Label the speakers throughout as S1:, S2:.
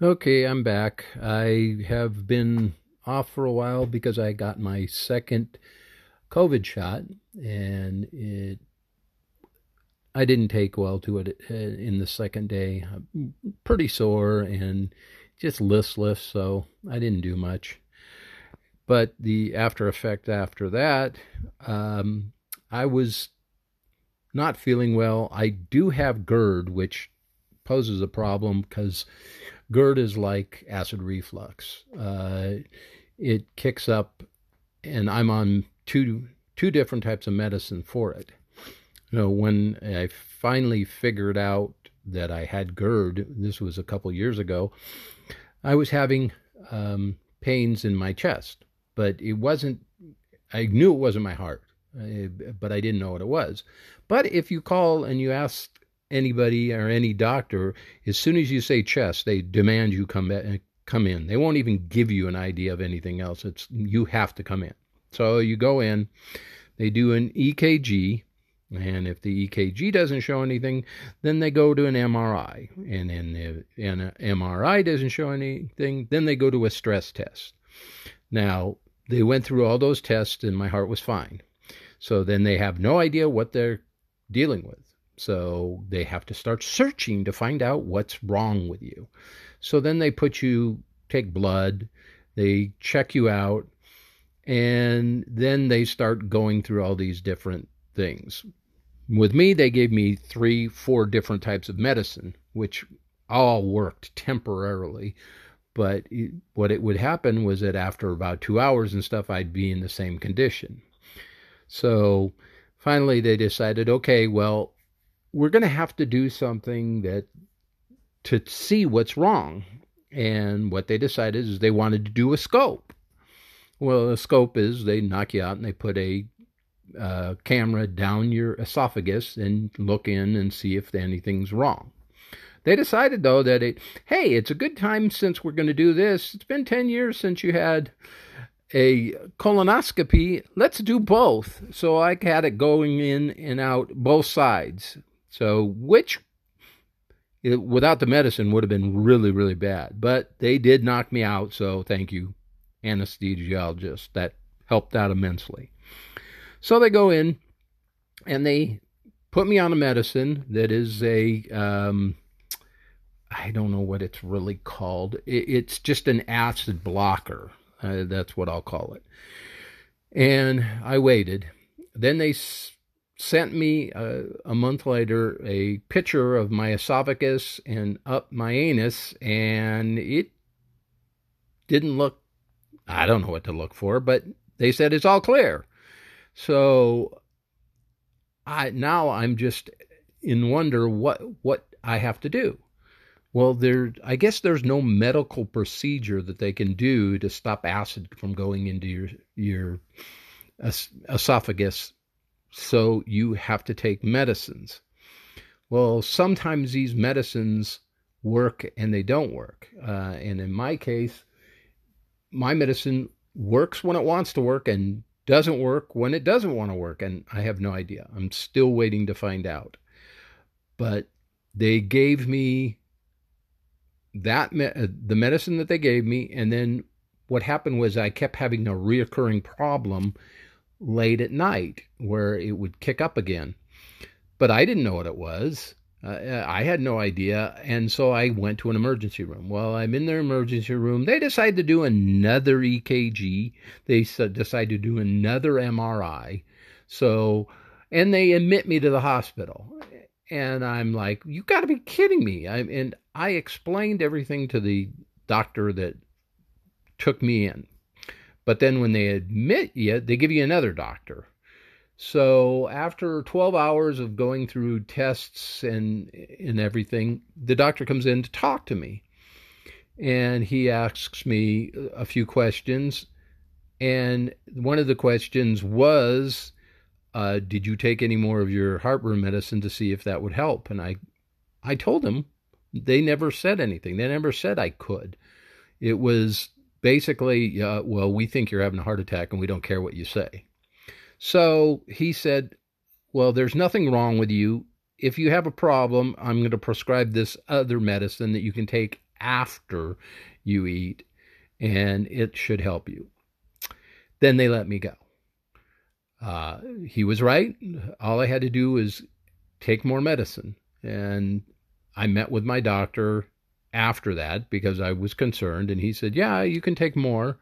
S1: Okay, I'm back. I have been off for a while because I got my second COVID shot, and it I didn't take well to it uh, in the second day. I'm pretty sore and just listless, so I didn't do much. But the after effect after that, um, I was not feeling well. I do have GERD, which poses a problem because GERD is like acid reflux. Uh, it kicks up, and I'm on two two different types of medicine for it. You know, when I finally figured out that I had GERD, this was a couple years ago, I was having um, pains in my chest, but it wasn't. I knew it wasn't my heart, uh, but I didn't know what it was. But if you call and you ask anybody or any doctor, as soon as you say chest, they demand you come come in. They won't even give you an idea of anything else. It's you have to come in. So you go in, they do an EKG, and if the EKG doesn't show anything, then they go to an MRI. And then if an MRI doesn't show anything, then they go to a stress test. Now, they went through all those tests and my heart was fine. So then they have no idea what they're dealing with. So they have to start searching to find out what's wrong with you. So then they put you, take blood, they check you out, and then they start going through all these different things. With me, they gave me three, four different types of medicine, which all worked temporarily. But what it would happen was that after about two hours and stuff, I'd be in the same condition. So finally, they decided, okay, well, we're going to have to do something that to see what's wrong. And what they decided is they wanted to do a scope. Well, a scope is they knock you out and they put a uh, camera down your esophagus and look in and see if anything's wrong. They decided though that it, hey, it's a good time since we're going to do this. It's been 10 years since you had a colonoscopy. Let's do both. So I had it going in and out both sides. So, which it, without the medicine would have been really, really bad. But they did knock me out, so thank you, anesthesiologist. That helped out immensely. So they go in and they put me on a medicine that is a, um, I don't know what it's really called. It, it's just an acid blocker. Uh, that's what I'll call it. And I waited. Then they sent me uh, a month later a picture of my esophagus and up my anus, and it didn't look, I don't know what to look for, but they said it's all clear. So I now I'm just in wonder what what I have to do. Well, there I guess there's no medical procedure that they can do to stop acid from going into your your esophagus so you have to take medicines. Well, sometimes these medicines work and they don't work. Uh, and in my case, my medicine works when it wants to work and doesn't work when it doesn't want to work. And I have no idea. I'm still waiting to find out. But they gave me that me- uh, the medicine that they gave me and then what happened was I kept having a reoccurring problem late at night where it would kick up again. But I didn't know what it was. Uh, I had no idea. And so I went to an emergency room. Well, I'm in their emergency room. They decide to do another EKG. They decide to do another MRI. So, and they admit me to the hospital. And I'm like, you got to be kidding me. I, and I explained everything to the doctor that took me in. But then when they admit you, they give you another doctor. So after 12 hours of going through tests and and everything, the doctor comes in to talk to me. And he asks me a few questions. And one of the questions was, uh, did you take any more of your heartburn medicine to see if that would help? And I I told him they never said anything. They never said I could. It was basically, uh, well, we think you're having a heart attack and we don't care what you say. So he said, well, there's nothing wrong with you. If you have a problem, I'm going to prescribe this other medicine that you can take after you eat, and it should help you. Then they let me go. Uh, he was right. All I had to do was take more medicine. And I met with my doctor after that because I was concerned. And he said, Yeah, you can take more.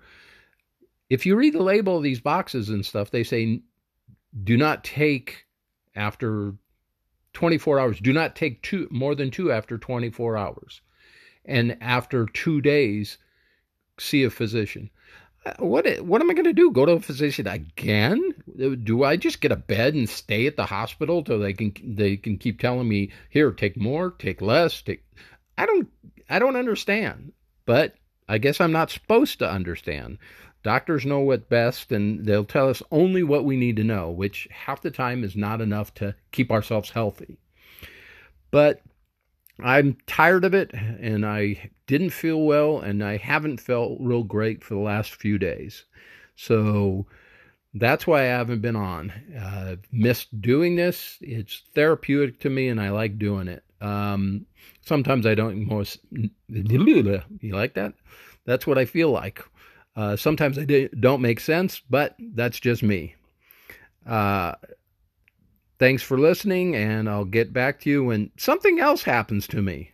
S1: If you read the label of these boxes and stuff, they say do not take after 24 hours. Do not take two more than two after 24 hours. And after two days, see a physician. Uh, what what am I going to do? Go to a physician again? Do I just get a bed and stay at the hospital till they can they can keep telling me here take more, take less, take I don't I don't understand. But I guess I'm not supposed to understand. Doctors know what best and they'll tell us only what we need to know, which half the time is not enough to keep ourselves healthy. But I'm tired of it and I didn't feel well and I haven't felt real great for the last few days. So that's why I haven't been on. Uh, I've missed doing this. It's therapeutic to me and I like doing it. Um, sometimes I don't most. You like that? That's what I feel like. Uh, sometimes I don't make sense, but that's just me. Uh, Thanks for listening, and I'll get back to you when something else happens to me.